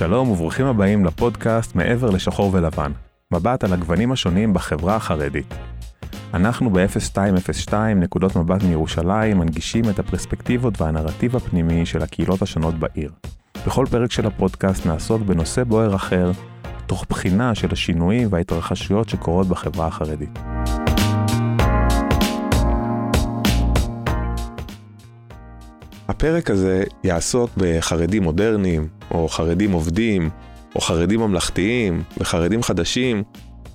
שלום וברוכים הבאים לפודקאסט מעבר לשחור ולבן, מבט על הגוונים השונים בחברה החרדית. אנחנו ב-0202 נקודות מבט מירושלים מנגישים את הפרספקטיבות והנרטיב הפנימי של הקהילות השונות בעיר. בכל פרק של הפודקאסט נעסוק בנושא בוער אחר, תוך בחינה של השינויים וההתרחשויות שקורות בחברה החרדית. הפרק הזה יעסוק בחרדים מודרניים, או חרדים עובדים, או חרדים ממלכתיים, וחרדים חדשים.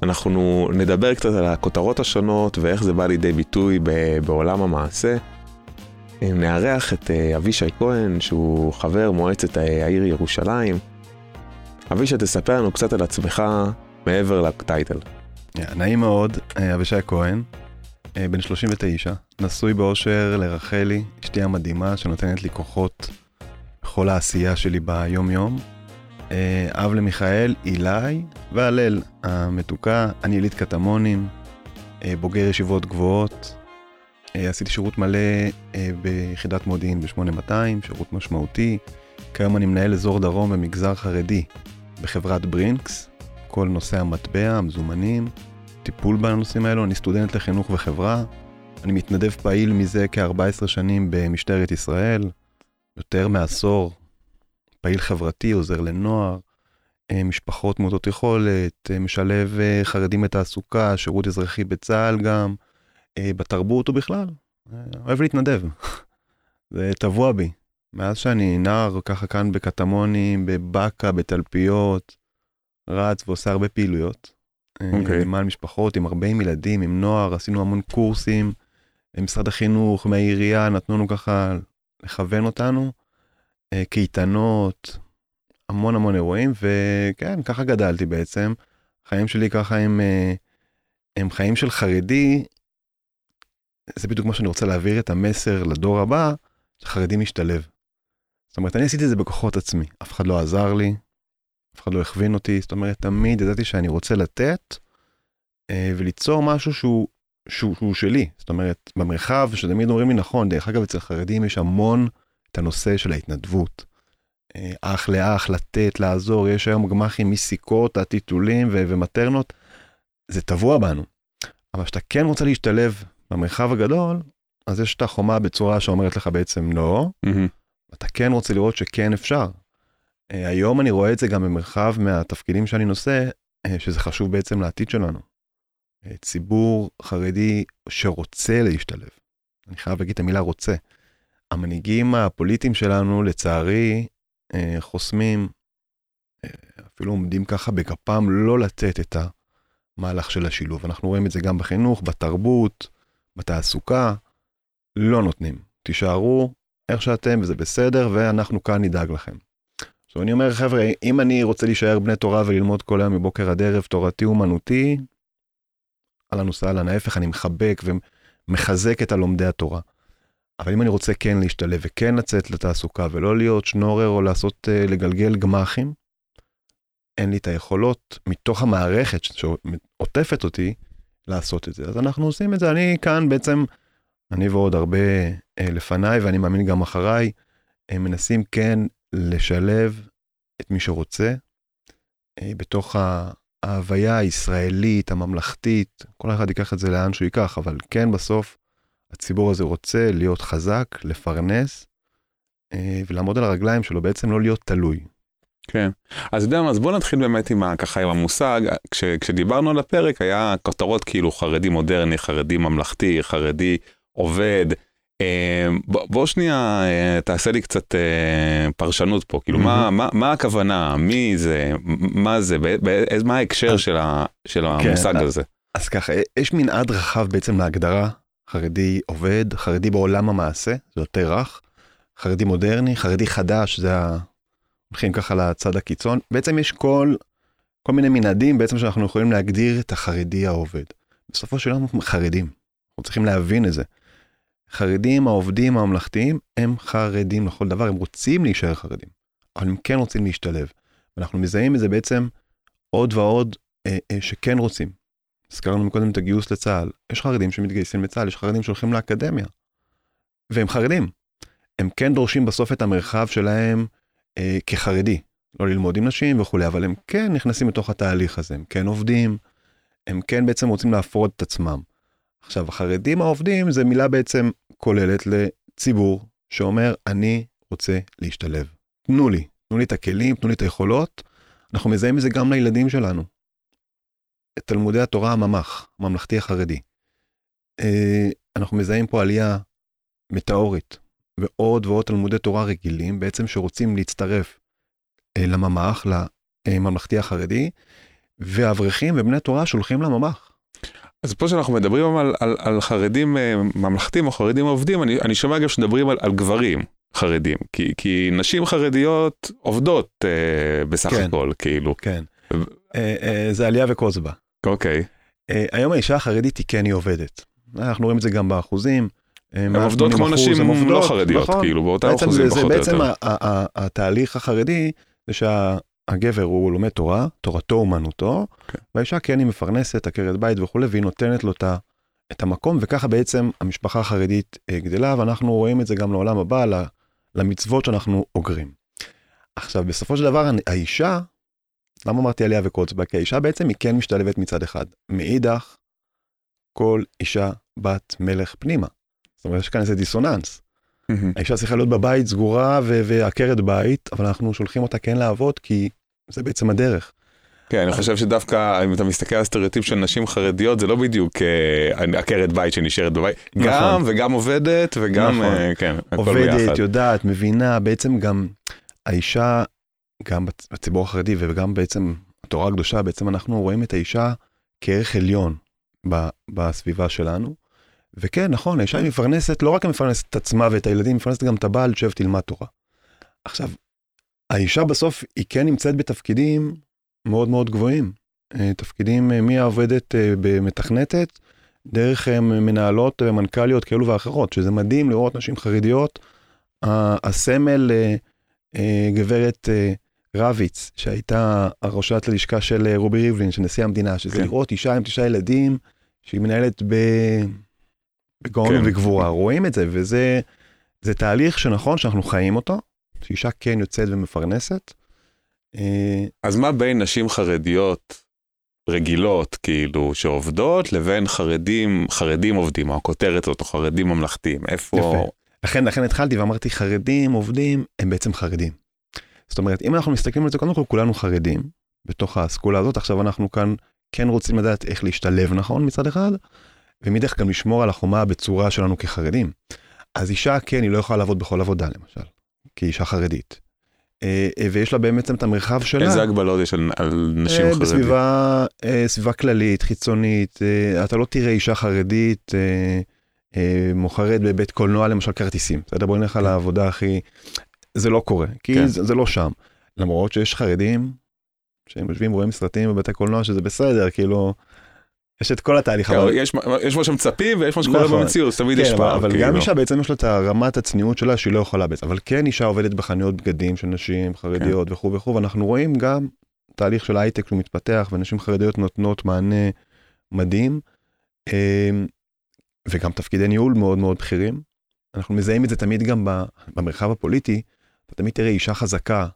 אנחנו נדבר קצת על הכותרות השונות ואיך זה בא לידי ביטוי בעולם המעשה. נארח את אה, אבישי כהן, שהוא חבר מועצת העיר ירושלים. אבישי, תספר לנו קצת על עצמך מעבר לטייטל. נעים מאוד, אה, אבישי כהן, אה, בן 39, נשוי באושר לרחלי, אשתי המדהימה שנותנת לי כוחות בכל העשייה שלי ביום-יום. אה, אב למיכאל, אילי והלל המתוקה, אני יליד קטמונים, אה, בוגר ישיבות גבוהות. עשיתי שירות מלא ביחידת מודיעין ב-8200, שירות משמעותי. כיום אני מנהל אזור דרום במגזר חרדי בחברת ברינקס, כל נושא המטבע, המזומנים, טיפול בנושאים האלו, אני סטודנט לחינוך וחברה, אני מתנדב פעיל מזה כ-14 שנים במשטרת ישראל, יותר מעשור, פעיל חברתי, עוזר לנוער, אה, משפחות מעוטות יכולת, אה, משלב אה, חרדים בתעסוקה, שירות אזרחי בצה"ל גם, בתרבות ובכלל, אוהב להתנדב. זה טבוע בי. מאז שאני נער, ככה כאן בקטמונים, בבאקה, בתלפיות, רץ ועושה הרבה פעילויות. okay. אוקיי. למען משפחות, עם 40 ילדים, עם נוער, עשינו המון קורסים. משרד החינוך, מהעירייה, נתנו לנו ככה לכוון אותנו. אה, קייטנות, המון המון אירועים, וכן, ככה גדלתי בעצם. החיים שלי ככה הם, אה, הם חיים של חרדי, זה בדיוק מה שאני רוצה להעביר את המסר לדור הבא, שחרדי משתלב. זאת אומרת, אני עשיתי את זה בכוחות עצמי, אף אחד לא עזר לי, אף אחד לא הכווין אותי, זאת אומרת, תמיד ידעתי שאני רוצה לתת אה, וליצור משהו שהוא, שהוא, שהוא שלי. זאת אומרת, במרחב, שתמיד אומרים לי נכון, דרך אגב, אצל חרדים יש המון את הנושא של ההתנדבות. אה, אח לאח, לתת, לעזור, יש היום גמחים מסיכות עד טיטולים ו- ומטרנות, זה טבוע בנו. אבל כשאתה כן רוצה להשתלב במרחב הגדול, אז יש את החומה בצורה שאומרת לך בעצם לא, mm-hmm. אתה כן רוצה לראות שכן אפשר. אה, היום אני רואה את זה גם במרחב מהתפקידים שאני נושא, אה, שזה חשוב בעצם לעתיד שלנו. אה, ציבור חרדי שרוצה להשתלב. אני חייב להגיד את המילה רוצה. המנהיגים הפוליטיים שלנו, לצערי, חוסמים, אפילו עומדים ככה בגפם לא לתת את המהלך של השילוב. אנחנו רואים את זה גם בחינוך, בתרבות, בתעסוקה, לא נותנים. תישארו איך שאתם וזה בסדר, ואנחנו כאן נדאג לכם. עכשיו אני אומר חבר'ה אם אני רוצה להישאר בני תורה וללמוד כל היום מבוקר עד ערב תורתי אומנותי. אהלן וסהלן ההפך אני מחבק ומחזק את הלומדי התורה. אבל אם אני רוצה כן להשתלב וכן לצאת לתעסוקה ולא להיות שנורר או לעשות uh, לגלגל גמחים. אין לי את היכולות מתוך המערכת שעוטפת אותי לעשות את זה אז אנחנו עושים את זה אני כאן בעצם אני ועוד הרבה uh, לפניי ואני מאמין גם אחריי הם מנסים כן לשלב את מי שרוצה אה, בתוך ההוויה הישראלית, הממלכתית, כל אחד ייקח את זה לאן שהוא ייקח, אבל כן בסוף הציבור הזה רוצה להיות חזק, לפרנס אה, ולעמוד על הרגליים שלו, בעצם לא להיות תלוי. כן, אז יודע מה, אז בוא נתחיל באמת עם ה, ככה עם המושג, כש, כשדיברנו על הפרק היה כותרות כאילו חרדי מודרני, חרדי ממלכתי, חרדי עובד, בוא שנייה אה, תעשה לי קצת אה, פרשנות פה, כאילו מה, הכוונה, מי זה, מה זה, מה ההקשר של, כן, המושג הזה. אז ככה, יש מנעד רחב בעצם להגדרה, חרדי עובד, חרדי בעולם המעשה, זה יותר רך, חרדי מודרני, חרדי חדש, זה ה... הולכים ככה לצד הקיצון, בעצם יש כל, כל מיני מנעדים בעצם שאנחנו יכולים להגדיר את החרדי העובד. בסופו של יום חרדים, אנחנו צריכים להבין את זה. חרדים, העובדים הממלכתיים, הם חרדים לכל דבר, הם רוצים להישאר חרדים, אבל הם כן רוצים להשתלב. ואנחנו מזהים את זה בעצם עוד ועוד אה, אה, שכן רוצים. הזכרנו קודם את הגיוס לצה"ל, יש חרדים שמתגייסים לצה"ל, יש חרדים שהולכים לאקדמיה, והם חרדים. הם כן דורשים בסוף את המרחב שלהם אה, כחרדי, לא ללמוד עם נשים וכולי, אבל הם כן נכנסים לתוך התהליך הזה, הם כן עובדים, הם כן בעצם רוצים להפרות את עצמם. עכשיו, החרדים העובדים זה מילה בעצם כוללת לציבור שאומר, אני רוצה להשתלב. תנו לי, תנו לי את הכלים, תנו לי את היכולות. אנחנו מזהים את זה גם לילדים שלנו. את תלמודי התורה הממ"ח, הממלכתי החרדי. אה, אנחנו מזהים פה עלייה מטאורית, ועוד ועוד תלמודי תורה רגילים, בעצם שרוצים להצטרף אה, לממ"ח, לממלכתי החרדי, ואברכים ובני תורה שולחים לממ"ח. אז פה שאנחנו מדברים על, על, על חרדים אה, ממלכתיים או חרדים עובדים, אני, אני שומע גם שמדברים על, על גברים חרדים, כי, כי נשים חרדיות עובדות אה, בסך כן, הכל, כאילו. כן, ו... אה, אה, זה עלייה וקוזבה. אוקיי. אה, היום האישה החרדית היא כן היא עובדת. אנחנו רואים את זה גם באחוזים. הן עובדות כמו נשים לא חרדיות, נכון. כאילו, באותם אחוזים פחות או יותר. בעצם התהליך החרדי זה שהגבר הוא לומד תורה, תורתו אומנותו, כן. והאישה כן היא מפרנסת, עקרת בית וכולי, והיא נותנת לו את המקום, וככה בעצם המשפחה החרדית אה, גדלה, ואנחנו רואים את זה גם לעולם הבא, למצוות שאנחנו אוגרים. עכשיו, בסופו של דבר, האישה, למה אמרתי עליה וקוצבה? כי האישה בעצם היא כן משתלבת מצד אחד. מאידך, כל אישה בת מלך פנימה. זאת אומרת, יש כאן איזה דיסוננס. האישה צריכה להיות בבית סגורה ועקרת בית, אבל אנחנו שולחים אותה כן לעבוד, כי זה בעצם הדרך. כן, אני חושב שדווקא אם אתה מסתכל על סטריאוטיפ של נשים חרדיות, זה לא בדיוק אה, עקרת בית שנשארת בבית, נכון. גם וגם עובדת וגם, נכון. אה, כן, הכל ביחד. עובדת, יודעת, מבינה, בעצם גם האישה, גם בציבור החרדי וגם בעצם התורה הקדושה, בעצם אנחנו רואים את האישה כערך עליון בסביבה שלנו. וכן, נכון, האישה היא מפרנסת, לא רק מפרנסת את עצמה ואת הילדים, היא מפרנסת גם את הבעל, שב תלמד תורה. עכשיו, האישה בסוף היא כן נמצאת בתפקידים מאוד מאוד גבוהים. אה, תפקידים אה, מהעובדת אה, במתכנתת, דרך מנהלות מנכ"ליות כאלו ואחרות, שזה מדהים לראות נשים חרדיות. הסמל גברת רביץ, שהייתה הראשת ללשכה של רובי ריבלין, של נשיא המדינה, שזה כן. לראות אישה עם תשעה ילדים, שהיא מנהלת ב... בגאון כן. ובגבורה, רואים את זה, וזה זה תהליך שנכון שאנחנו חיים אותו, שאישה כן יוצאת ומפרנסת. אה, אז מה בין נשים חרדיות רגילות, כאילו, שעובדות, לבין חרדים, חרדים עובדים, או הכותרת הזאת, או חרדים ממלכתיים, איפה... יפה. לכן, לכן התחלתי ואמרתי, חרדים עובדים, הם בעצם חרדים. זאת אומרת, אם אנחנו מסתכלים על זה, קודם כל כולנו חרדים, בתוך האסכולה הזאת, עכשיו אנחנו כאן כן רוצים לדעת איך להשתלב נכון מצד אחד, ומדרך גם לשמור על החומה בצורה שלנו כחרדים. אז אישה, כן, היא לא יכולה לעבוד בכל עבודה, למשל, כי אישה חרדית. אה, אה, ויש לה באמת את המרחב שלה. איזה הגבלות יש על, על נשים אה, חרדית? בסביבה סביבה כללית, חיצונית, אתה לא תראה אישה חרדית מוכרת בבית קולנוע, למשל כרטיסים. בסדר, בוא נלך כן. על העבודה הכי... זה לא קורה, כי כן. זה, זה לא שם. למרות שיש חרדים שהם יושבים ורואים סרטים בבתי קולנוע שזה בסדר, כאילו, יש את כל התהליך. כן, אבל... יש, יש מה שמצפים ויש מה שקורה נכון. במציאות, תמיד כן, יש פער. אבל כאילו. גם אישה בעצם יש לה את הרמת הצניעות שלה שהיא לא יכולה בעצם, אבל כן אישה עובדת בחנויות בגדים של נשים חרדיות כן. וכו' וכו', ואנחנו רואים גם תהליך של הייטק שהוא מתפתח ונשים חרדיות נותנות מענה מדהים, אמ, וגם תפקידי ניהול מאוד מאוד בכירים. אנחנו מזהים את זה תמיד גם במרחב הפוליטי, אתה תמיד תראה אישה חזקה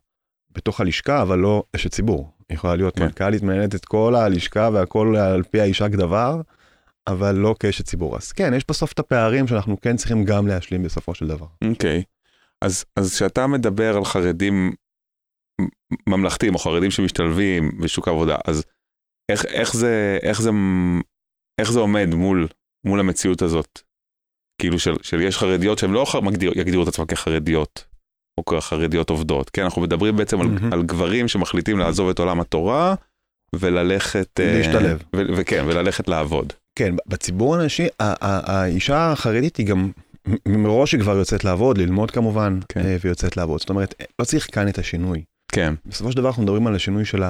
בתוך הלשכה, אבל לא אשת ציבור. יכולה להיות כן. מנכ"לית, מנהלת את כל הלשכה והכל על פי האישה כדבר, אבל לא כאשת ציבור. אז כן, יש בסוף את הפערים שאנחנו כן צריכים גם להשלים בסופו של דבר. אוקיי. Okay. אז כשאתה מדבר על חרדים ממלכתיים או חרדים שמשתלבים בשוק העבודה, אז איך, איך, זה, איך, זה, איך זה עומד מול, מול המציאות הזאת? כאילו של, של יש חרדיות שהם לא מגדיר, יגדירו את עצמם כחרדיות, החרדיות עובדות. כן, אנחנו מדברים בעצם. על, על גברים שמחליטים לעזוב את עולם התורה וללכת... אה, להשתלב. וכן, וללכת לעבוד. כן, בציבור הנשי, האישה החרדית היא גם מראש היא כבר יוצאת לעבוד, ללמוד כמובן, כן. אה, ויוצאת לעבוד. זאת אומרת, לא צריך כאן את השינוי. כן. בסופו של דבר אנחנו מדברים על השינוי של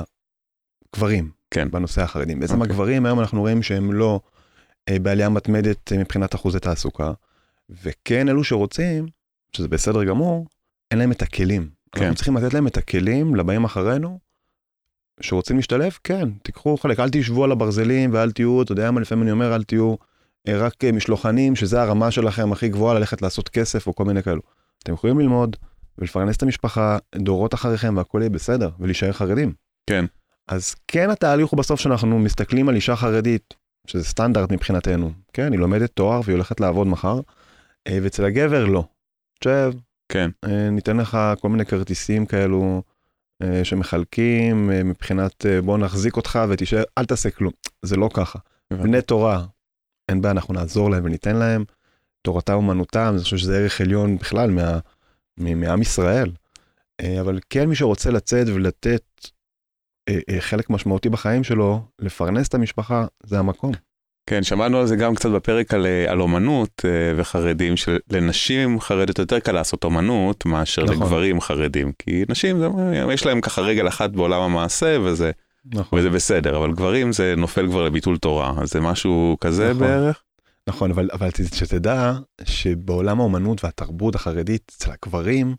הגברים, כן. בנושא החרדים. בעצם אוקיי. הגברים היום אנחנו רואים שהם לא אה, בעלייה מתמדת מבחינת אחוזי תעסוקה, וכן אלו שרוצים, שזה בסדר גמור, אין להם את הכלים. כן. אנחנו צריכים לתת להם את הכלים לבאים אחרינו, שרוצים להשתלב, כן, תיקחו חלק, אל תשבו על הברזלים ואל תהיו, אתה יודע מה, לפעמים אני אומר, אל תהיו אה, רק אה, משלוחנים, שזה הרמה שלכם הכי גבוהה ללכת לעשות כסף או כל מיני כאלו. אתם יכולים ללמוד ולפרנס את המשפחה, דורות אחריכם והכל יהיה בסדר, ולהישאר חרדים. כן. אז כן התהליך הוא בסוף שאנחנו מסתכלים על אישה חרדית, שזה סטנדרט מבחינתנו, כן, היא לומדת תואר והיא הולכת לעבוד מחר, אה, ואצל הגבר לא. תשב, כן. אה, ניתן לך כל מיני כרטיסים כאלו אה, שמחלקים מבחינת בוא נחזיק אותך ותישאר, אל תעשה כלום. זה לא ככה. בני תורה, אין בעיה, אנחנו נעזור להם וניתן להם. תורתם אומנותם, אני חושב שזה ערך עליון בכלל מה, מעם ישראל. אבל כן מי שרוצה לצאת ולתת חלק משמעותי בחיים שלו, לפרנס את המשפחה, זה המקום. כן, שמענו על זה גם קצת בפרק על, אה, על אומנות אה, וחרדים, שלנשים חרדיות יותר קל לעשות אומנות מאשר נכון. לגברים חרדים, כי נשים, זה, יש להם ככה רגל אחת בעולם המעשה וזה, נכון. וזה בסדר, אבל גברים זה נופל כבר לביטול תורה, אז זה משהו כזה נכון. בערך. נכון, אבל, אבל שתדע שבעולם האומנות והתרבות החרדית, אצל הגברים,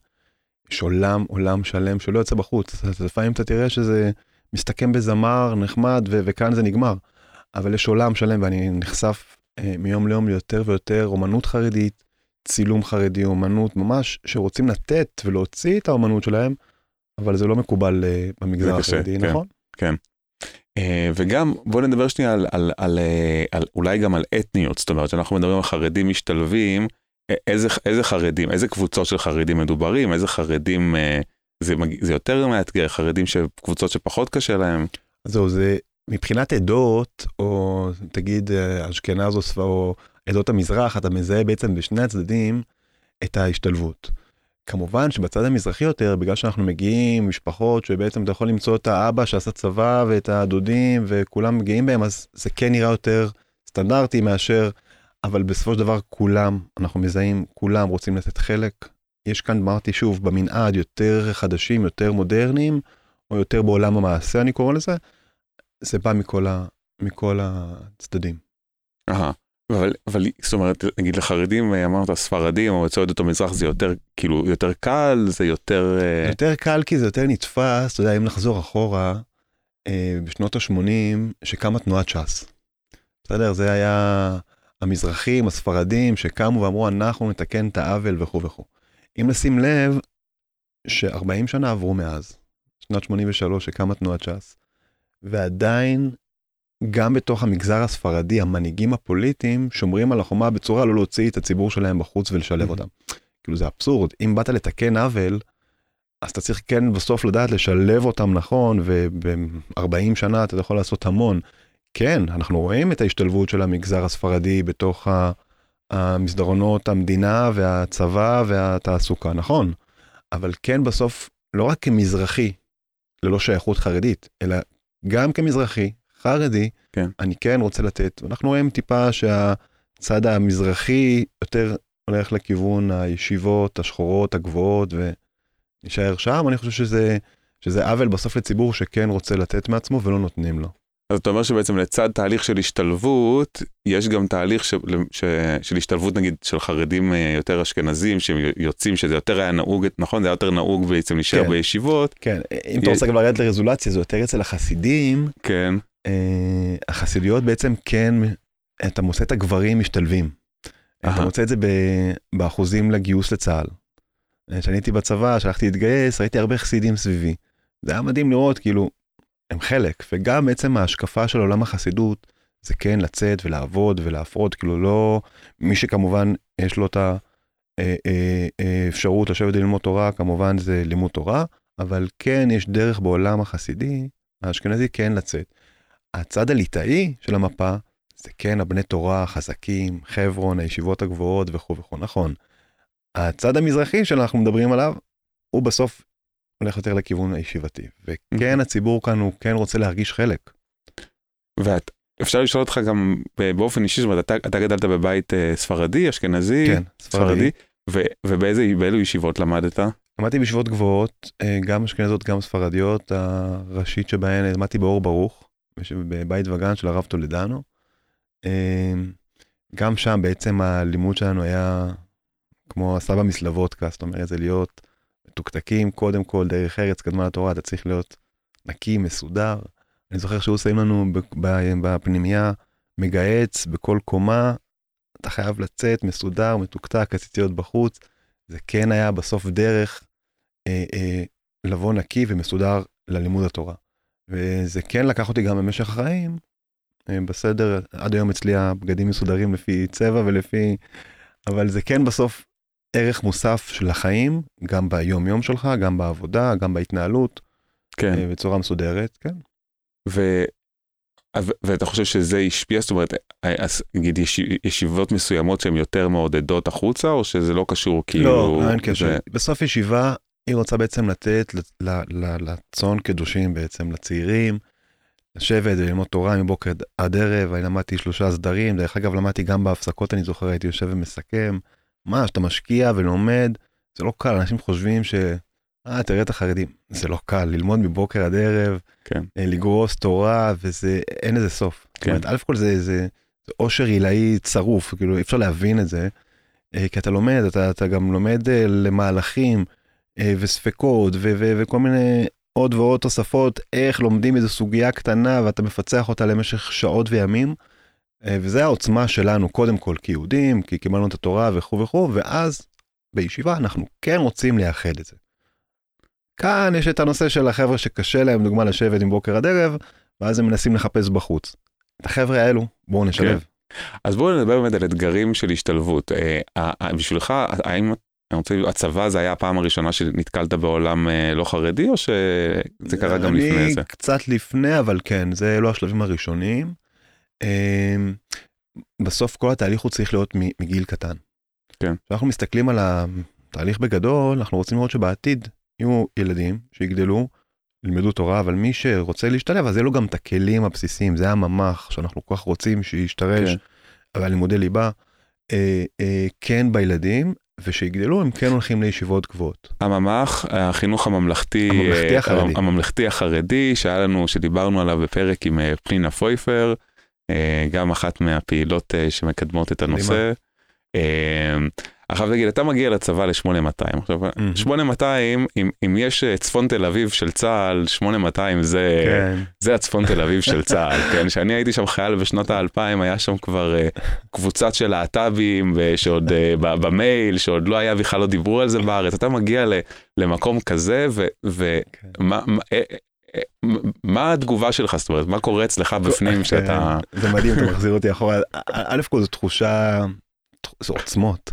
יש עולם, עולם שלם שלא יוצא בחוץ. אז לפעמים אתה תראה שזה מסתכם בזמר נחמד ו- וכאן זה נגמר. אבל יש עולם שלם ואני נחשף אה, מיום ליום ליותר ויותר אומנות חרדית, צילום חרדי, אומנות ממש שרוצים לתת ולהוציא את האומנות שלהם, אבל זה לא מקובל אה, במגזר החרדי, כן, נכון? כן. Uh, וגם בוא נדבר שנייה על, על, על, uh, על אולי גם על אתניות, זאת אומרת שאנחנו מדברים על חרדים משתלבים, איזה, איזה חרדים, איזה קבוצות של חרדים מדוברים, איזה חרדים, uh, זה, זה יותר מאתגר, חרדים שקבוצות שפחות קשה להם. זהו, זה מבחינת עדות, או תגיד אה, אשכנז או עדות המזרח, אתה מזהה בעצם בשני הצדדים את ההשתלבות. כמובן שבצד המזרחי יותר, בגלל שאנחנו מגיעים משפחות שבעצם אתה יכול למצוא את האבא שעשה צבא ואת הדודים וכולם מגיעים בהם, אז זה כן נראה יותר סטנדרטי מאשר, אבל בסופו של דבר כולם, אנחנו מזהים, כולם רוצים לתת חלק. יש כאן, אמרתי שוב, במנעד יותר חדשים, יותר מודרניים, או יותר בעולם המעשה אני קורא לזה, זה בא מכל, ה, מכל הצדדים. אהה, אבל, אבל זאת אומרת, נגיד לחרדים, אמרת ספרדים, או יוצאי עדות המזרח, זה יותר, כאילו, יותר קל, זה יותר... אה, יותר קל כי זה יותר נתפס, אתה יודע, אם נחזור אחורה, אה, בשנות ה-80, שקמה תנועת ש"ס. בסדר? זה היה המזרחים, הספרדים, שקמו ואמרו, אנחנו נתקן את העוול וכו' וכו'. אם נשים לב, ש-40 שנה עברו מאז, שנת 83 שקמה תנועת ש"ס, ועדיין גם בתוך המגזר הספרדי המנהיגים הפוליטיים שומרים על החומה בצורה לא להוציא את הציבור שלהם בחוץ ולשלב אותם. כאילו זה אבסורד אם באת לתקן עוול אז אתה צריך כן בסוף לדעת לשלב אותם נכון וב-40 שנה אתה יכול לעשות המון. כן אנחנו רואים את ההשתלבות של המגזר הספרדי בתוך המסדרונות המדינה והצבא והתעסוקה נכון אבל כן בסוף לא רק כמזרחי ללא שייכות חרדית אלא גם כמזרחי, חרדי, כן. אני כן רוצה לתת. אנחנו רואים טיפה שהצד המזרחי יותר הולך לכיוון הישיבות השחורות הגבוהות ונשאר שם, אני חושב שזה, שזה עוול בסוף לציבור שכן רוצה לתת מעצמו ולא נותנים לו. אז אתה אומר שבעצם לצד תהליך של השתלבות, יש גם תהליך ש, ש, של השתלבות נגיד של חרדים אה, יותר אשכנזים שיוצאים, שזה יותר היה נהוג, נכון? זה היה יותר נהוג בעצם להישאר כן, בישיבות. כן, אם אתה רוצה גם לרדת לרזולציה, זה יותר אצל החסידים. כן. אה, החסידויות בעצם כן, אתה מוצא את הגברים משתלבים. Aha. אתה מוצא את זה ב, באחוזים לגיוס לצה"ל. כשאני הייתי בצבא, שהלכתי להתגייס, ראיתי הרבה חסידים סביבי. זה היה מדהים לראות, כאילו, הם חלק, וגם בעצם ההשקפה של עולם החסידות זה כן לצאת ולעבוד ולהפרות, כאילו לא, מי שכמובן יש לו את האפשרות אה, אה, אה, לשבת ללמוד תורה, כמובן זה לימוד תורה, אבל כן יש דרך בעולם החסידי, האשכנזי כן לצאת. הצד הליטאי של המפה זה כן הבני תורה החזקים, חברון, הישיבות הגבוהות וכו' וכו', נכון. הצד המזרחי שאנחנו מדברים עליו, הוא בסוף הולך יותר לכיוון הישיבתי. וכן, הציבור כאן הוא כן רוצה להרגיש חלק. ואפשר לשאול אותך גם באופן אישי, זאת אומרת, אתה, אתה גדלת בבית אה, ספרדי, אשכנזי, כן, ספרדי, ו, ובאילו ישיבות למדת? למדתי בישיבות גבוהות, אה, גם אשכנזות, גם ספרדיות, הראשית שבהן למדתי באור ברוך, בבית וגן של הרב טולדנו. אה, גם שם בעצם הלימוד שלנו היה כמו הסבא מסלבודקה, זאת אומרת, זה להיות מתוקתקים, קודם כל, דרך ארץ קדמה לתורה, אתה צריך להיות נקי, מסודר. אני זוכר שהוא שמים לנו בפנימייה מגהץ בכל קומה, אתה חייב לצאת מסודר, מתוקתק, הציציות בחוץ. זה כן היה בסוף דרך אה, אה, לבוא נקי ומסודר ללימוד התורה. וזה כן לקח אותי גם במשך החיים, אה, בסדר, עד היום אצלי הבגדים מסודרים לפי צבע ולפי... אבל זה כן בסוף ערך מוסף של החיים, גם ביום יום שלך, גם בעבודה, גם בהתנהלות, כן. אה, בצורה מסודרת, כן. ו... ואתה חושב שזה השפיע, זאת אומרת, אה, נגיד יש, ישיבות מסוימות שהן יותר מעודדות החוצה, או שזה לא קשור כאילו... לא, אין קשר. זה- בסוף ישיבה, היא רוצה בעצם לתת לצאן קדושים בעצם, לצעירים, לשבת וללמוד תורה מבוקר עד ערב, אני למדתי שלושה סדרים, דרך אגב למדתי גם בהפסקות, אני זוכר, הייתי יושב ומסכם. מה, שאתה משקיע ולומד, זה לא קל, אנשים חושבים ש... אה, תראה את החרדים. זה לא קל, ללמוד מבוקר עד ערב, כן. אה, לגרוס תורה, וזה, אין לזה סוף. זאת כן. אומרת, א' כל זה, זה, זה אושר עילאי צרוף, כאילו אי אפשר להבין את זה, אה, כי אתה לומד, אתה, אתה גם לומד אה, למהלכים וספקות ו, ו, וכל מיני עוד ועוד תוספות, איך לומדים איזו סוגיה קטנה ואתה מפצח אותה למשך שעות וימים. אה, וזה העוצמה שלנו, קודם כל כיהודים, כי קיבלנו את התורה וכו' וכו', ואז בישיבה אנחנו כן רוצים לייחד את זה. כאן יש את הנושא של החבר'ה שקשה להם, דוגמה, לשבת עם בוקר עד ערב, ואז הם מנסים לחפש בחוץ. את החבר'ה האלו, בואו נשלב. אז בואו נדבר באמת על אתגרים של השתלבות. אה, אה, בשבילך, האם אני רוצה, הצבא זה היה הפעם הראשונה שנתקלת בעולם לא חרדי, או שזה קרה גם לפני אני זה? קצת לפני, אבל כן, זה אלו השלבים הראשונים. אמ, בסוף כל התהליך הוא צריך להיות מגיל קטן. כן. כשאנחנו מסתכלים על התהליך בגדול, אנחנו רוצים לראות שבעתיד יהיו ילדים שיגדלו, ילמדו תורה, אבל מי שרוצה להשתלב, אז יהיו לו גם את הכלים הבסיסיים, זה הממ"ח שאנחנו כל כך רוצים שישתרש, כן. אבל לימודי ליבה, אה, אה, כן בילדים, ושיגדלו הם כן הולכים לישיבות גבוהות. הממ"ח, החינוך הממלכתי, הממלכתי אה, החרדי. הממלכתי החרדי, שהיה לנו, שדיברנו עליו בפרק עם אה, פנינה פויפר, גם אחת מהפעילות אה, שמקדמות את הנושא. אה, עכשיו תגיד, אתה מגיע לצבא ל-8200, עכשיו מהמם. 8200, אם, אם יש אה, צפון תל אביב של צה"ל, 8200 זה, כן. זה הצפון תל אביב של צה"ל, כן? כשאני הייתי שם חייל בשנות האלפיים, היה שם כבר אה, קבוצת של להט"בים, שעוד אה, ב- במייל, שעוד לא היה, בכלל לא דיברו על זה בארץ. אתה מגיע ל- למקום כזה, ומה כן. מה, התגובה שלך? זאת אומרת, מה קורה אצלך בפנים שאתה... זה מדהים, אתה מחזיר אותי אחורה. א' כל זו תחושה, זו עוצמות.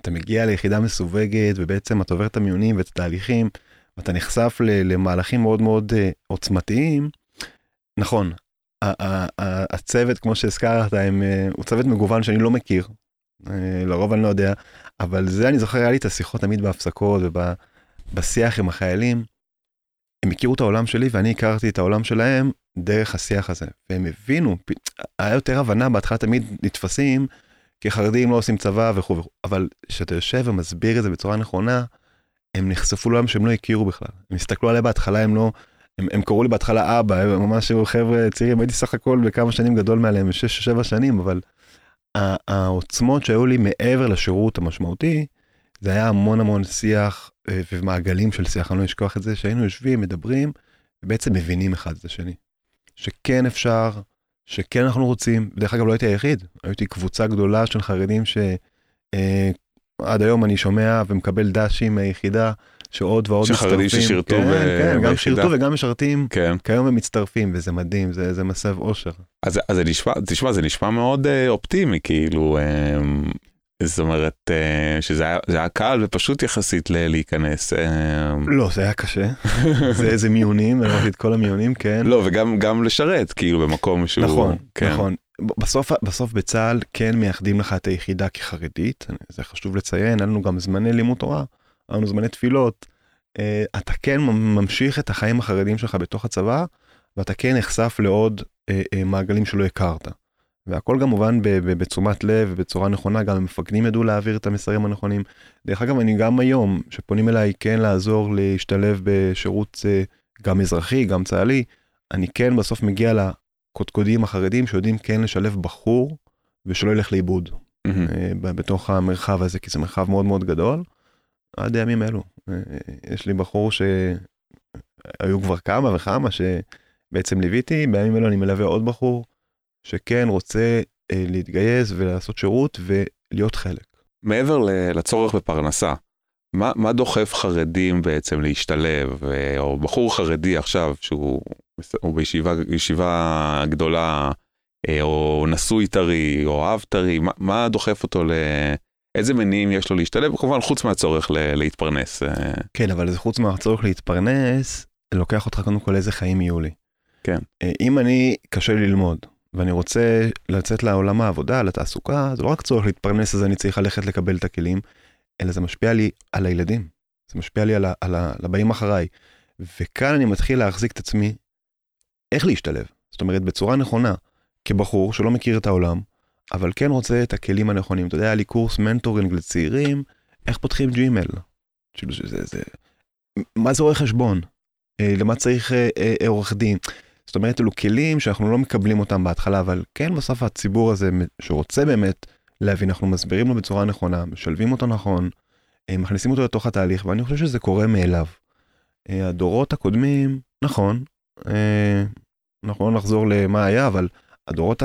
אתה מגיע ליחידה מסווגת ובעצם אתה עובר את המיונים ואת התהליכים, ואתה נחשף למהלכים מאוד מאוד אה, עוצמתיים. נכון, הצוות כמו שהזכרת אה, הוא צוות מגוון שאני לא מכיר, אה, לרוב אני לא יודע, אבל זה אני זוכר היה לי את השיחות תמיד בהפסקות ובשיח עם החיילים. הם הכירו את העולם שלי ואני הכרתי את העולם שלהם דרך השיח הזה, והם הבינו, היה יותר הבנה, בהתחלה תמיד נתפסים, כי חרדים לא עושים צבא וכו' וכו', אבל כשאתה יושב ומסביר את זה בצורה נכונה, הם נחשפו לעולם שהם לא הכירו בכלל. הם הסתכלו עליי בהתחלה, הם לא, הם, הם קראו לי בהתחלה אבא, הם ממש היו חבר'ה צעירים, הייתי סך הכל בכמה שנים גדול מעליהם, 6-7 שנים, אבל העוצמות שהיו לי מעבר לשירות המשמעותי, זה היה המון המון שיח ומעגלים של שיח, אני לא אשכח את זה, שהיינו יושבים, מדברים, ובעצם מבינים אחד את השני. שכן אפשר, שכן אנחנו רוצים, דרך אגב לא הייתי היחיד, הייתי קבוצה גדולה של חרדים שעד היום אני שומע ומקבל ד"שים מהיחידה, שעוד ועוד שחרדים מצטרפים. ששירתו כן, ב- כן, גם ביחידה. שירתו וגם משרתים כן. כיום הם מצטרפים, וזה מדהים, זה, זה מסב אושר. אז, אז זה נשמע, תשמע, זה נשמע מאוד אה, אופטימי, כאילו, אה, זאת אומרת, אה, שזה היה, זה היה קל ופשוט יחסית להיכנס. אה, לא, זה היה קשה, זה איזה מיונים, עברתי את כל המיונים, כן. לא, וגם גם לשרת, כאילו, במקום שהוא... נכון, כן. נכון. בסוף, בסוף בצה"ל כן מייחדים לך את היחידה כחרדית, זה חשוב לציין, היה לנו גם זמני לימוד תורה, היה לנו זמני תפילות. אה, אתה כן ממשיך את החיים החרדיים שלך בתוך הצבא, ואתה כן נחשף לעוד מעגלים שלא הכרת. והכל גם מובן בתשומת לב ובצורה נכונה, גם המפקדים ידעו להעביר את המסרים הנכונים. דרך אגב, אני גם היום, שפונים אליי כן לעזור להשתלב בשירות אה, גם אזרחי, גם צה"לי, אני כן בסוף מגיע לקודקודים החרדים שיודעים כן לשלב בחור ושלא ילך לאיבוד ב- בתוך המרחב הזה, כי זה מרחב מאוד מאוד גדול. עד הימים אלו. אה, יש לי בחור שהיו כבר כמה וכמה שבעצם ליוויתי, בימים אלו אני מלווה עוד בחור שכן רוצה אה, להתגייס ולעשות שירות ולהיות חלק. מעבר לצורך בפרנסה, מה, מה דוחף חרדים בעצם להשתלב, אה, או בחור חרדי עכשיו, שהוא בישיבה ישיבה גדולה, אה, או נשוי טרי, או אב טרי, מה, מה דוחף אותו ל... איזה מניעים יש לו להשתלב, כמובן חוץ מהצורך ל- להתפרנס. אה. כן, אבל חוץ מהצורך להתפרנס, לוקח אותך קודם כל איזה חיים יהיו לי. כן. אם אני, קשה לי ללמוד, ואני רוצה לצאת לעולם העבודה, לתעסוקה, זה לא רק צורך להתפרנס, אז אני צריך ללכת לקבל את הכלים, אלא זה משפיע לי על הילדים, זה משפיע לי על, ה, על, ה, על הבאים אחריי. וכאן אני מתחיל להחזיק את עצמי, איך להשתלב. זאת אומרת, בצורה נכונה, כבחור שלא מכיר את העולם, אבל כן רוצה את הכלים הנכונים. אתה יודע, היה לי קורס מנטורינג לצעירים, איך פותחים ג'ימל. כאילו, זה, זה, מה זה רואה חשבון? אה, למה צריך אה, אה, עורך דין? זאת אומרת, אלו כלים שאנחנו לא מקבלים אותם בהתחלה, אבל כן בסוף הציבור הזה שרוצה באמת להבין, אנחנו מסבירים לו בצורה נכונה, משלבים אותו נכון, מכניסים אותו לתוך התהליך, ואני חושב שזה קורה מאליו. הדורות הקודמים, נכון, אנחנו לא נחזור למה היה, אבל הדורות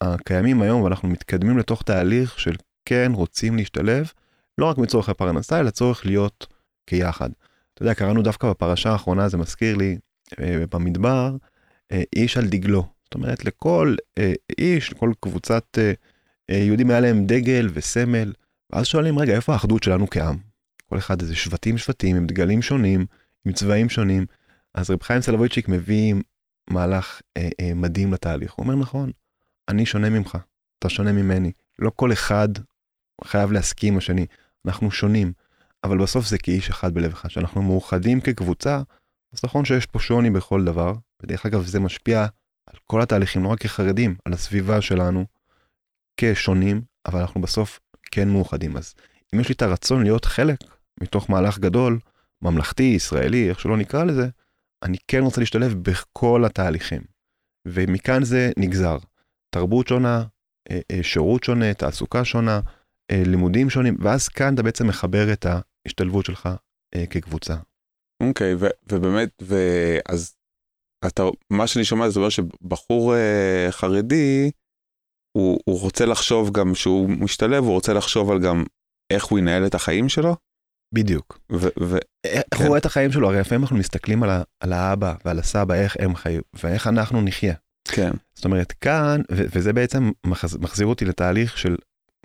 הקיימים היום, ואנחנו מתקדמים לתוך תהליך של כן רוצים להשתלב, לא רק מצורך הפרנסה, אלא צורך להיות כיחד. אתה יודע, קראנו דווקא בפרשה האחרונה, זה מזכיר לי, אה, במדבר, אה, איש על דגלו. זאת אומרת, לכל אה, איש, לכל קבוצת יהודים היה להם דגל וסמל, ואז שואלים, רגע, איפה האחדות שלנו כעם? כל אחד איזה שבטים שבטים, עם דגלים שונים, עם צבעים שונים. אז רב חיים סלוויצ'יק מביא מהלך אה, אה, מדהים לתהליך. הוא אומר, נכון, אני שונה ממך, אתה שונה ממני. לא כל אחד חייב להסכים השני, אנחנו שונים, אבל בסוף זה כאיש אחד בלב אחד. כשאנחנו מאוחדים כקבוצה, אז נכון שיש פה שוני בכל דבר, ודרך אגב זה משפיע על כל התהליכים, לא רק כחרדים, על הסביבה שלנו, כשונים, אבל אנחנו בסוף כן מאוחדים. אז אם יש לי את הרצון להיות חלק מתוך מהלך גדול, ממלכתי, ישראלי, איך שלא נקרא לזה, אני כן רוצה להשתלב בכל התהליכים. ומכאן זה נגזר. תרבות שונה, אה, אה, שירות שונה, תעסוקה שונה, אה, לימודים שונים, ואז כאן אתה בעצם מחבר את ההשתלבות שלך כקבוצה. אוקיי, okay, ובאמת, ואז אתה, מה שאני שומע זה אומר שבחור חרדי, הוא, הוא רוצה לחשוב גם שהוא משתלב, הוא רוצה לחשוב על גם איך הוא ינהל את החיים שלו? בדיוק. ו- ו- איך כן. הוא רואה את החיים שלו? הרי לפעמים אנחנו מסתכלים על, ה- על האבא ועל הסבא, איך הם חיו, ואיך אנחנו נחיה. כן. זאת אומרת, כאן, ו- וזה בעצם מחז- מחזיר אותי לתהליך של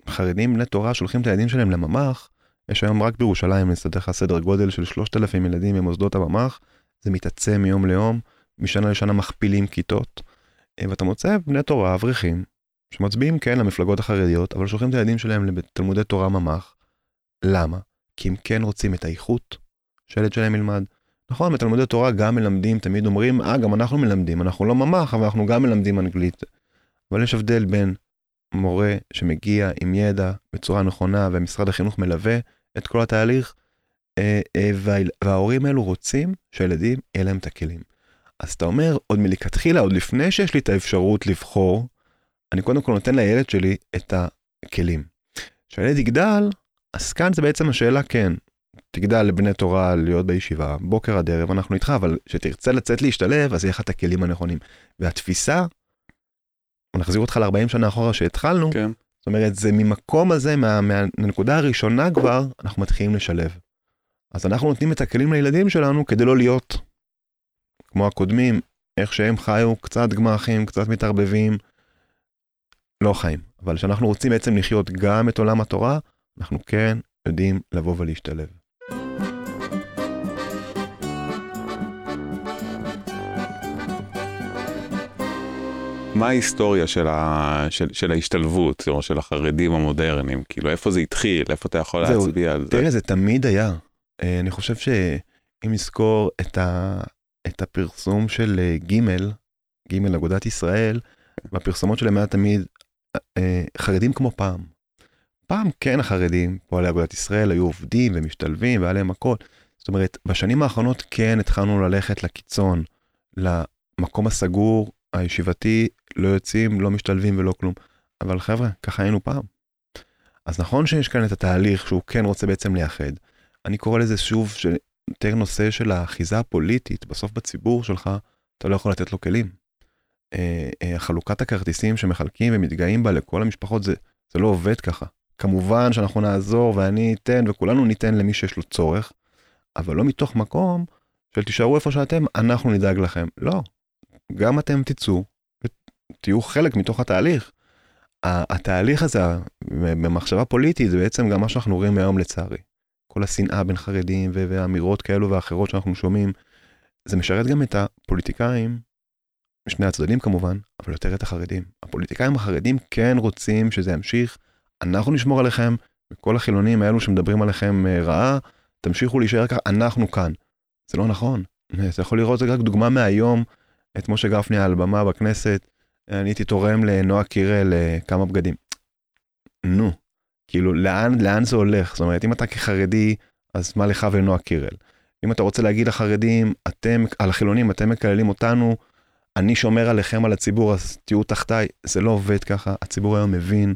חרדים בני תורה שולחים את הילדים שלהם לממ"ח, יש היום רק בירושלים, אני אסתדר לך סדר גודל של 3,000 ילדים במוסדות הממ"ח, זה מתעצם מיום ליום, משנה לשנה מכפילים כיתות, אה, ואתה מוצא בני תורה, אברכים, שמצביעים כן למפלגות החרדיות, אבל שולחים את הילדים שלהם לתלמודי תורה ממ"ח. למה? כי הם כן רוצים את האיכות שהילד שלהם ילמד. נכון, בתלמודי תורה גם מלמדים, תמיד אומרים, אה, גם אנחנו מלמדים, אנחנו לא ממ"ח, אבל אנחנו גם מלמדים אנגלית. אבל יש הבדל בין מורה שמגיע עם ידע בצורה נכונה, ומשרד החינוך מלווה את כל התהליך, אה, אה, וההורים האלו רוצים שהילדים יהיה להם את הכלים. אז אתה אומר, עוד מלכתחילה, עוד לפני שיש לי את האפשרות לבחור, אני קודם כל נותן לילד שלי את הכלים. כשהילד יגדל, אז כאן זה בעצם השאלה כן, תגדל לבני תורה להיות בישיבה, בוקר עד ערב אנחנו איתך, אבל כשתרצה לצאת להשתלב, אז יהיה לך את הכלים הנכונים. והתפיסה, נחזיר אותך ל-40 שנה אחורה שהתחלנו, כן. זאת אומרת, זה ממקום הזה, מה, מהנקודה הראשונה כבר, אנחנו מתחילים לשלב. אז אנחנו נותנים את הכלים לילדים שלנו כדי לא להיות כמו הקודמים, איך שהם חיו, קצת גמחים, קצת מתערבבים, לא חיים. אבל כשאנחנו רוצים בעצם לחיות גם את עולם התורה, אנחנו כן יודעים לבוא ולהשתלב. מה ההיסטוריה של, ה... של, של ההשתלבות, או של החרדים המודרניים? כאילו, איפה זה התחיל? איפה אתה יכול זהו, להצביע על זה? תראה, זה תמיד היה. אה, אני חושב שאם נזכור את, ה... את הפרסום של אה, ג', ג' אגודת ישראל, בפרסומות שלהם היה תמיד אה, חרדים כמו פעם. פעם כן החרדים, פועלי אגודת ישראל, היו עובדים ומשתלבים והיה להם הכל. זאת אומרת, בשנים האחרונות כן התחלנו ללכת לקיצון, למקום הסגור, הישיבתי, לא יוצאים, לא משתלבים ולא כלום. אבל חבר'ה, ככה היינו פעם. אז נכון שיש כאן את התהליך שהוא כן רוצה בעצם לייחד. אני קורא לזה שוב יותר נושא של האחיזה הפוליטית, בסוף בציבור שלך, אתה לא יכול לתת לו כלים. אה, אה, חלוקת הכרטיסים שמחלקים ומתגאים בה לכל המשפחות, זה, זה לא עובד ככה. כמובן שאנחנו נעזור ואני אתן וכולנו ניתן למי שיש לו צורך, אבל לא מתוך מקום של תישארו איפה שאתם, אנחנו נדאג לכם. לא, גם אתם תצאו ותהיו חלק מתוך התהליך. התהליך הזה במחשבה פוליטית זה בעצם גם מה שאנחנו רואים היום לצערי. כל השנאה בין חרדים ואמירות כאלו ואחרות שאנחנו שומעים, זה משרת גם את הפוליטיקאים, משני הצדדים כמובן, אבל יותר את החרדים. הפוליטיקאים החרדים כן רוצים שזה ימשיך, אנחנו נשמור עליכם, וכל החילונים האלו שמדברים עליכם אה, רעה, תמשיכו להישאר ככה, אנחנו כאן. זה לא נכון. אתה יכול לראות, זה רק דוגמה מהיום, את משה גפני על במה בכנסת, אני הייתי תורם לנועה קירל אה, כמה בגדים. נו, כאילו, לאן, לאן זה הולך? זאת אומרת, אם אתה כחרדי, אז מה לך ולנועה קירל? אם אתה רוצה להגיד לחרדים, אתם, על החילונים, אתם מקללים אותנו, אני שומר עליכם, על הציבור, אז תהיו תחתיי. זה לא עובד ככה, הציבור היום מבין.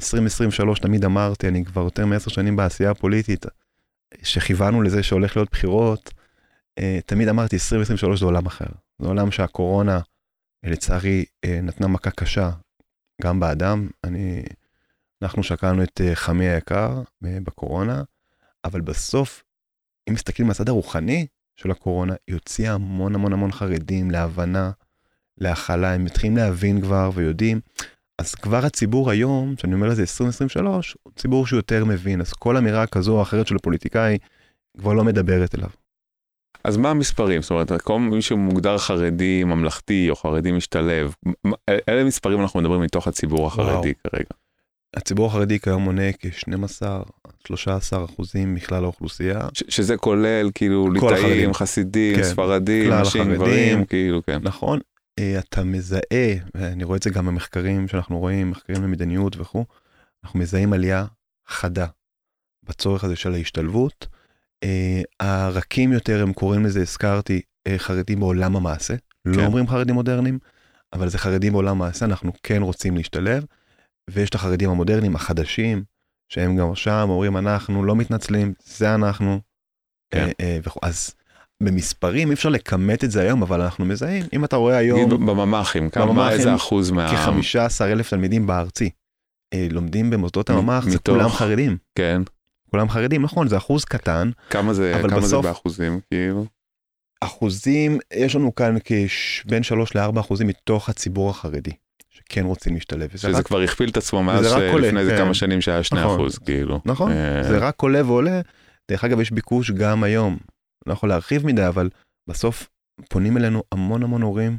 2023 תמיד אמרתי, אני כבר יותר מעשר שנים בעשייה הפוליטית, שכיוונו לזה שהולך להיות בחירות, אה, תמיד אמרתי, 2023 זה עולם אחר. זה עולם שהקורונה, לצערי, אה, נתנה מכה קשה גם באדם. אני, אנחנו שקלנו את אה, חמי היקר בקורונה, אבל בסוף, אם מסתכלים מהצד הרוחני של הקורונה, היא הוציאה המון המון המון חרדים להבנה, להכלה, הם מתחילים להבין כבר ויודעים. אז כבר הציבור היום, שאני אומר לזה 2023, הוא ציבור שהוא יותר מבין, אז כל אמירה כזו או אחרת של הפוליטיקאי כבר לא מדברת אליו. אז מה המספרים? זאת אומרת, כל מי שמוגדר חרדי ממלכתי או חרדי משתלב, אלה מספרים אנחנו מדברים מתוך הציבור החרדי וואו. כרגע. הציבור החרדי כיום מונה כ-12-13 אחוזים מכלל האוכלוסייה. שזה כולל כאילו ליטאים, חסידים, כן. ספרדים, נשים, גברים, כאילו, כן. נכון, אה, אתה מזהה, ואני רואה את זה גם במחקרים שאנחנו רואים, מחקרים למדיניות וכו', אנחנו מזהים עלייה חדה בצורך הזה של ההשתלבות. אה, הרכים יותר, הם קוראים לזה, הזכרתי, אה, חרדים בעולם המעשה. לא כן. לא אומרים חרדים מודרניים, אבל זה חרדים בעולם המעשה, אנחנו כן רוצים להשתלב. ויש את החרדים המודרניים החדשים, שהם גם שם אומרים, אנחנו לא מתנצלים, זה אנחנו. כן. אז במספרים אי אפשר לכמת את זה היום, אבל אנחנו מזהים, אם אתה רואה היום... בממ"חים, כמה, איזה אחוז מה... כ-15 אלף תלמידים בארצי. אה, לומדים במוסדות הממ"ח, זה כולם חרדים. כן. כולם חרדים, נכון, זה אחוז קטן. כמה זה, כמה בסוף, זה באחוזים, כאילו? אחוזים, יש לנו כאן בין 3 ל-4 אחוזים מתוך הציבור החרדי. שכן רוצים להשתלב. שזה רק, כבר הכפיל את עצמו מאז שלפני איזה כן. כמה שנים שהיה 2 נכון, אחוז, כאילו. נכון, אה... זה רק עולה ועולה. דרך אגב, יש ביקוש גם היום לא יכול להרחיב מדי, אבל בסוף פונים אלינו המון המון הורים,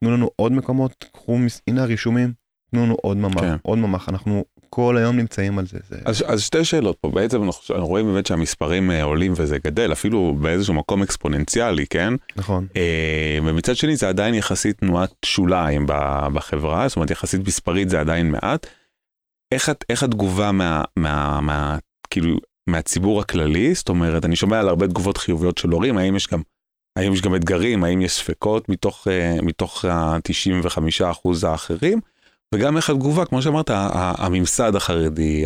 תנו לנו עוד מקומות, קחו, הנה הרישומים, תנו לנו עוד ממ"ח, כן. עוד ממ"ח, אנחנו כל היום נמצאים על זה. זה... אז, אז שתי שאלות פה, בעצם אנחנו רואים באמת שהמספרים אה, עולים וזה גדל, אפילו באיזשהו מקום אקספוננציאלי, כן? נכון. אה, ומצד שני זה עדיין יחסית תנועת שוליים בחברה, זאת אומרת יחסית מספרית זה עדיין מעט. איך, איך התגובה מה, מה, מה, כאילו, מהציבור הכללי, זאת אומרת, אני שומע על הרבה תגובות חיוביות של הורים, האם יש גם, האם יש גם אתגרים, האם יש ספקות מתוך, uh, מתוך ה-95% האחרים, וגם איך התגובה, כמו שאמרת, הממסד החרדי,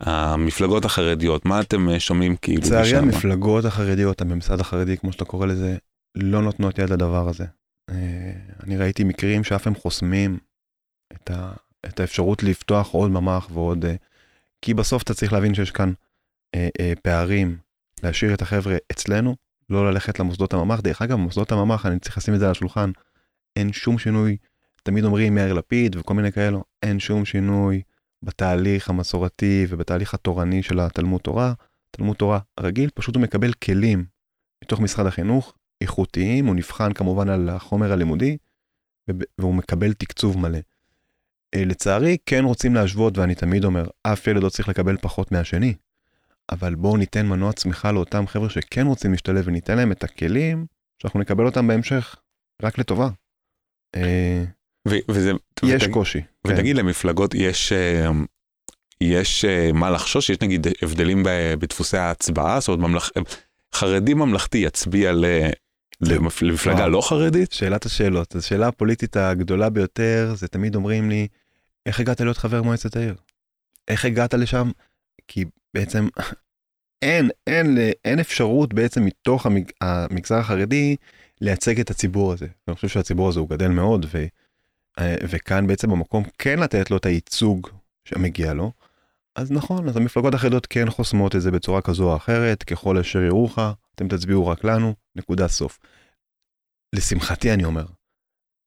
המפלגות החרדיות, מה אתם אה, שומעים כאילו משם? לצערי המפלגות החרדיות, הממסד החרדי, כמו שאתה קורא לזה, לא נותנות יד לדבר הזה. אה, אני ראיתי מקרים שאף הם חוסמים את, ה, את האפשרות לפתוח עוד ממ"ח ועוד כי בסוף אתה צריך להבין שיש כאן אה, אה, פערים, להשאיר את החבר'ה אצלנו, לא ללכת למוסדות הממ"ח. דרך אגב, מוסדות הממ"ח, אני צריך לשים את זה על השולחן, אין שום שינוי. תמיד אומרים יאיר לפיד וכל מיני כאלו, אין שום שינוי בתהליך המסורתי ובתהליך התורני של התלמוד תורה. תלמוד תורה רגיל, פשוט הוא מקבל כלים מתוך משרד החינוך, איכותיים, הוא נבחן כמובן על החומר הלימודי, והוא מקבל תקצוב מלא. אה, לצערי, כן רוצים להשוות, ואני תמיד אומר, אף ילד לא צריך לקבל פחות מהשני. אבל בואו ניתן מנוע צמיחה לאותם חבר'ה שכן רוצים להשתלב וניתן להם את הכלים שאנחנו נקבל אותם בהמשך, רק לטובה. אה, וזה... יש ותג... קושי. ותגיד, כן. למפלגות יש, אה, יש מה לחשוש? יש נגיד הבדלים בדפוסי ההצבעה? זאת אומרת, ממלכ... חרדי ממלכתי יצביע ל... למפלגה לא חרדית? שאלת השאלות. השאלה הפוליטית הגדולה ביותר זה תמיד אומרים לי, איך הגעת להיות חבר מועצת העיר? איך הגעת לשם? כי בעצם אין, אין, אין אפשרות בעצם מתוך המג, המגזר החרדי לייצג את הציבור הזה. אני חושב שהציבור הזה הוא גדל מאוד, ו, וכאן בעצם במקום כן לתת לו את הייצוג שמגיע לו, אז נכון, אז המפלגות החרדיות כן חוסמות את זה בצורה כזו או אחרת, ככל אשר יראוך, אתם תצביעו רק לנו, נקודה סוף. לשמחתי אני אומר,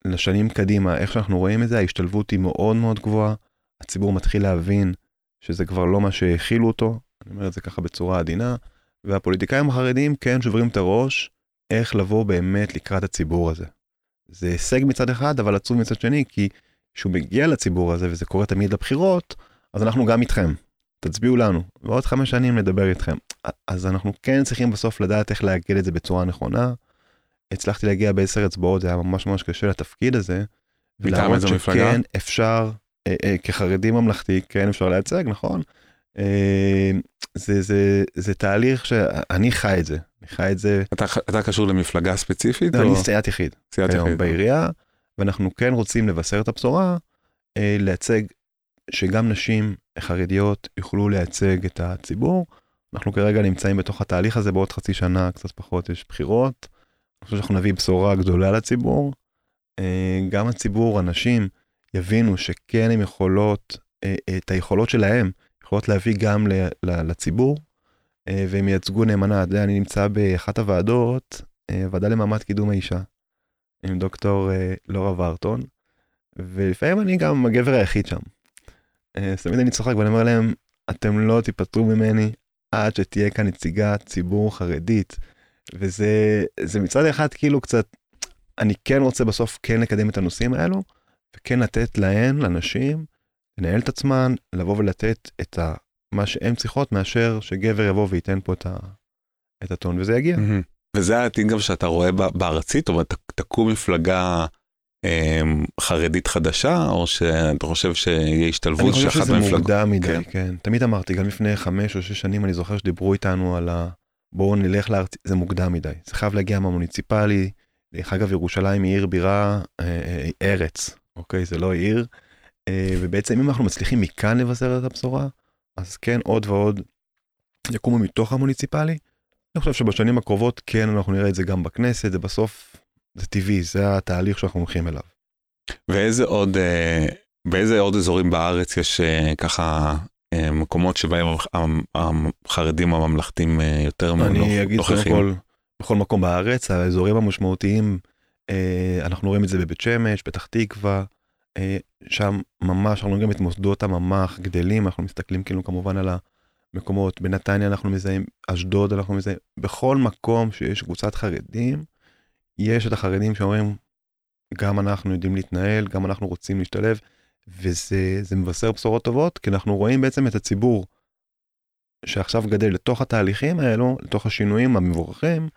לשנים קדימה, איך שאנחנו רואים את זה, ההשתלבות היא מאוד מאוד גבוהה, הציבור מתחיל להבין שזה כבר לא מה שהכילו אותו, אני אומר את זה ככה בצורה עדינה, והפוליטיקאים החרדים כן שוברים את הראש איך לבוא באמת לקראת הציבור הזה. זה הישג מצד אחד, אבל עצוב מצד שני, כי כשהוא מגיע לציבור הזה, וזה קורה תמיד לבחירות, אז אנחנו גם איתכם. תצביעו לנו, ועוד חמש שנים נדבר איתכם. אז אנחנו כן צריכים בסוף לדעת איך להגל את זה בצורה נכונה. הצלחתי להגיע בעשר אצבעות, זה היה ממש ממש קשה לתפקיד הזה. ולהראות שכן אפשר, אה, אה, כחרדי ממלכתי, כן אפשר לייצג, נכון? אה, זה, זה, זה תהליך שאני חי את זה, אני חי את זה. אתה, אתה קשור למפלגה ספציפית? לא, או... אני סיעת יחיד. סיעת יחיד. בעירייה, ואנחנו כן רוצים לבשר את הבשורה, אה, לייצג שגם נשים חרדיות יוכלו לייצג את הציבור. אנחנו כרגע נמצאים בתוך התהליך הזה, בעוד חצי שנה, קצת פחות, יש בחירות. אני חושב שאנחנו נביא בשורה גדולה לציבור. אה, גם הציבור, הנשים, יבינו שכן הן יכולות, את היכולות שלהם, יכולות להביא גם לציבור, אה, והם ייצגו נאמנה. אתה יודע, אני נמצא באחת הוועדות, ועדה למעמד קידום האישה, עם דוקטור לורה ורטון, ולפעמים אני גם הגבר היחיד שם. אז תמיד אני צוחק ואני אומר להם, אתם לא תיפטרו ממני עד שתהיה כאן נציגת ציבור חרדית. וזה מצד אחד כאילו קצת, אני כן רוצה בסוף כן לקדם את הנושאים האלו, וכן לתת להן, לנשים, לנהל את עצמן, לבוא ולתת את ה, מה שהן צריכות, מאשר שגבר יבוא וייתן פה את, ה, את הטון, וזה יגיע. Mm-hmm. וזה העתיד גם שאתה רואה בארצית, אומרת, תקום מפלגה אה, חרדית חדשה, או שאתה חושב שיהיה השתלבות שאחת מהמפלגות? אני חושב שזה מוקדם מדי, כן. כן. תמיד אמרתי, גם לפני חמש או שש שנים, אני זוכר שדיברו איתנו על ה... בואו נלך לארץ, זה מוקדם מדי, זה חייב להגיע מהמוניציפלי. דרך אגב, ירושלים היא עיר בירה, אה, אה, ארץ, אוקיי? זה לא עיר. אה, ובעצם אם אנחנו מצליחים מכאן לבשר את הבשורה, אז כן, עוד ועוד יקומו מתוך המוניציפלי. אני חושב שבשנים הקרובות כן אנחנו נראה את זה גם בכנסת, זה בסוף, זה טבעי, זה התהליך שאנחנו הולכים אליו. ואיזה עוד, אה, באיזה עוד אזורים בארץ יש אה, ככה מקומות שבהם החרדים הממלכתיים יותר נוכחים? אני אגיד קודם כל, בכל מקום בארץ, האזורים המשמעותיים, אנחנו רואים את זה בבית שמש, פתח תקווה, שם ממש אנחנו רואים את מוסדות הממ"ח גדלים, אנחנו מסתכלים כאילו כמובן על המקומות, בנתניה אנחנו מזהים, אשדוד אנחנו מזהים, בכל מקום שיש קבוצת חרדים, יש את החרדים שאומרים, גם אנחנו יודעים להתנהל, גם אנחנו רוצים להשתלב, וזה מבשר בשורות טובות, כי אנחנו רואים בעצם את הציבור שעכשיו גדל לתוך התהליכים האלו, לתוך השינויים המבורכים,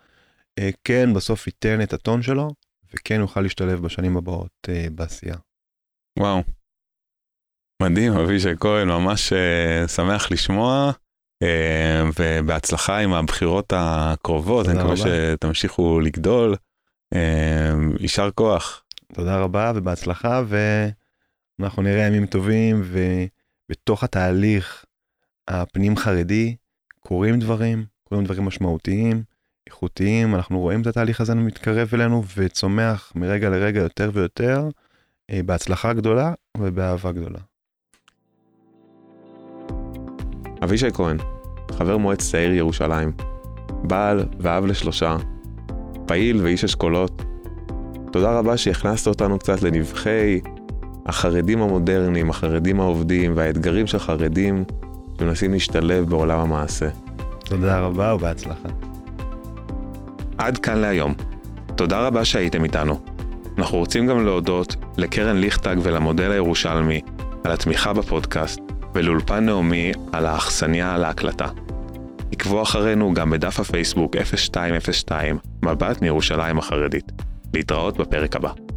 אה, כן בסוף ייתן את הטון שלו, וכן יוכל להשתלב בשנים הבאות אה, בעשייה. וואו. מדהים, אבישי כהן, ממש uh, שמח לשמוע, uh, ובהצלחה עם הבחירות הקרובות, אני מקווה שתמשיכו לגדול. Uh, יישר כוח. תודה רבה ובהצלחה, ואנחנו נראה ימים טובים, ובתוך התהליך הפנים חרדי קורים דברים, קורים דברים משמעותיים, איכותיים, אנחנו רואים את התהליך הזה מתקרב אלינו וצומח מרגע לרגע יותר ויותר. אה, בהצלחה גדולה ובאהבה גדולה. אבישי כהן, חבר מועצת העיר ירושלים, בעל ואב לשלושה, פעיל ואיש אשכולות, תודה רבה שהכנסת אותנו קצת לנבחי החרדים המודרניים, החרדים העובדים והאתגרים של חרדים שמנסים להשתלב בעולם המעשה. תודה רבה ובהצלחה. עד כאן להיום. תודה רבה שהייתם איתנו. אנחנו רוצים גם להודות לקרן ליכטג ולמודל הירושלמי על התמיכה בפודקאסט, ולאולפן נעמי על האכסניה להקלטה. עקבו אחרינו גם בדף הפייסבוק 0202 מבט מירושלים החרדית. להתראות בפרק הבא.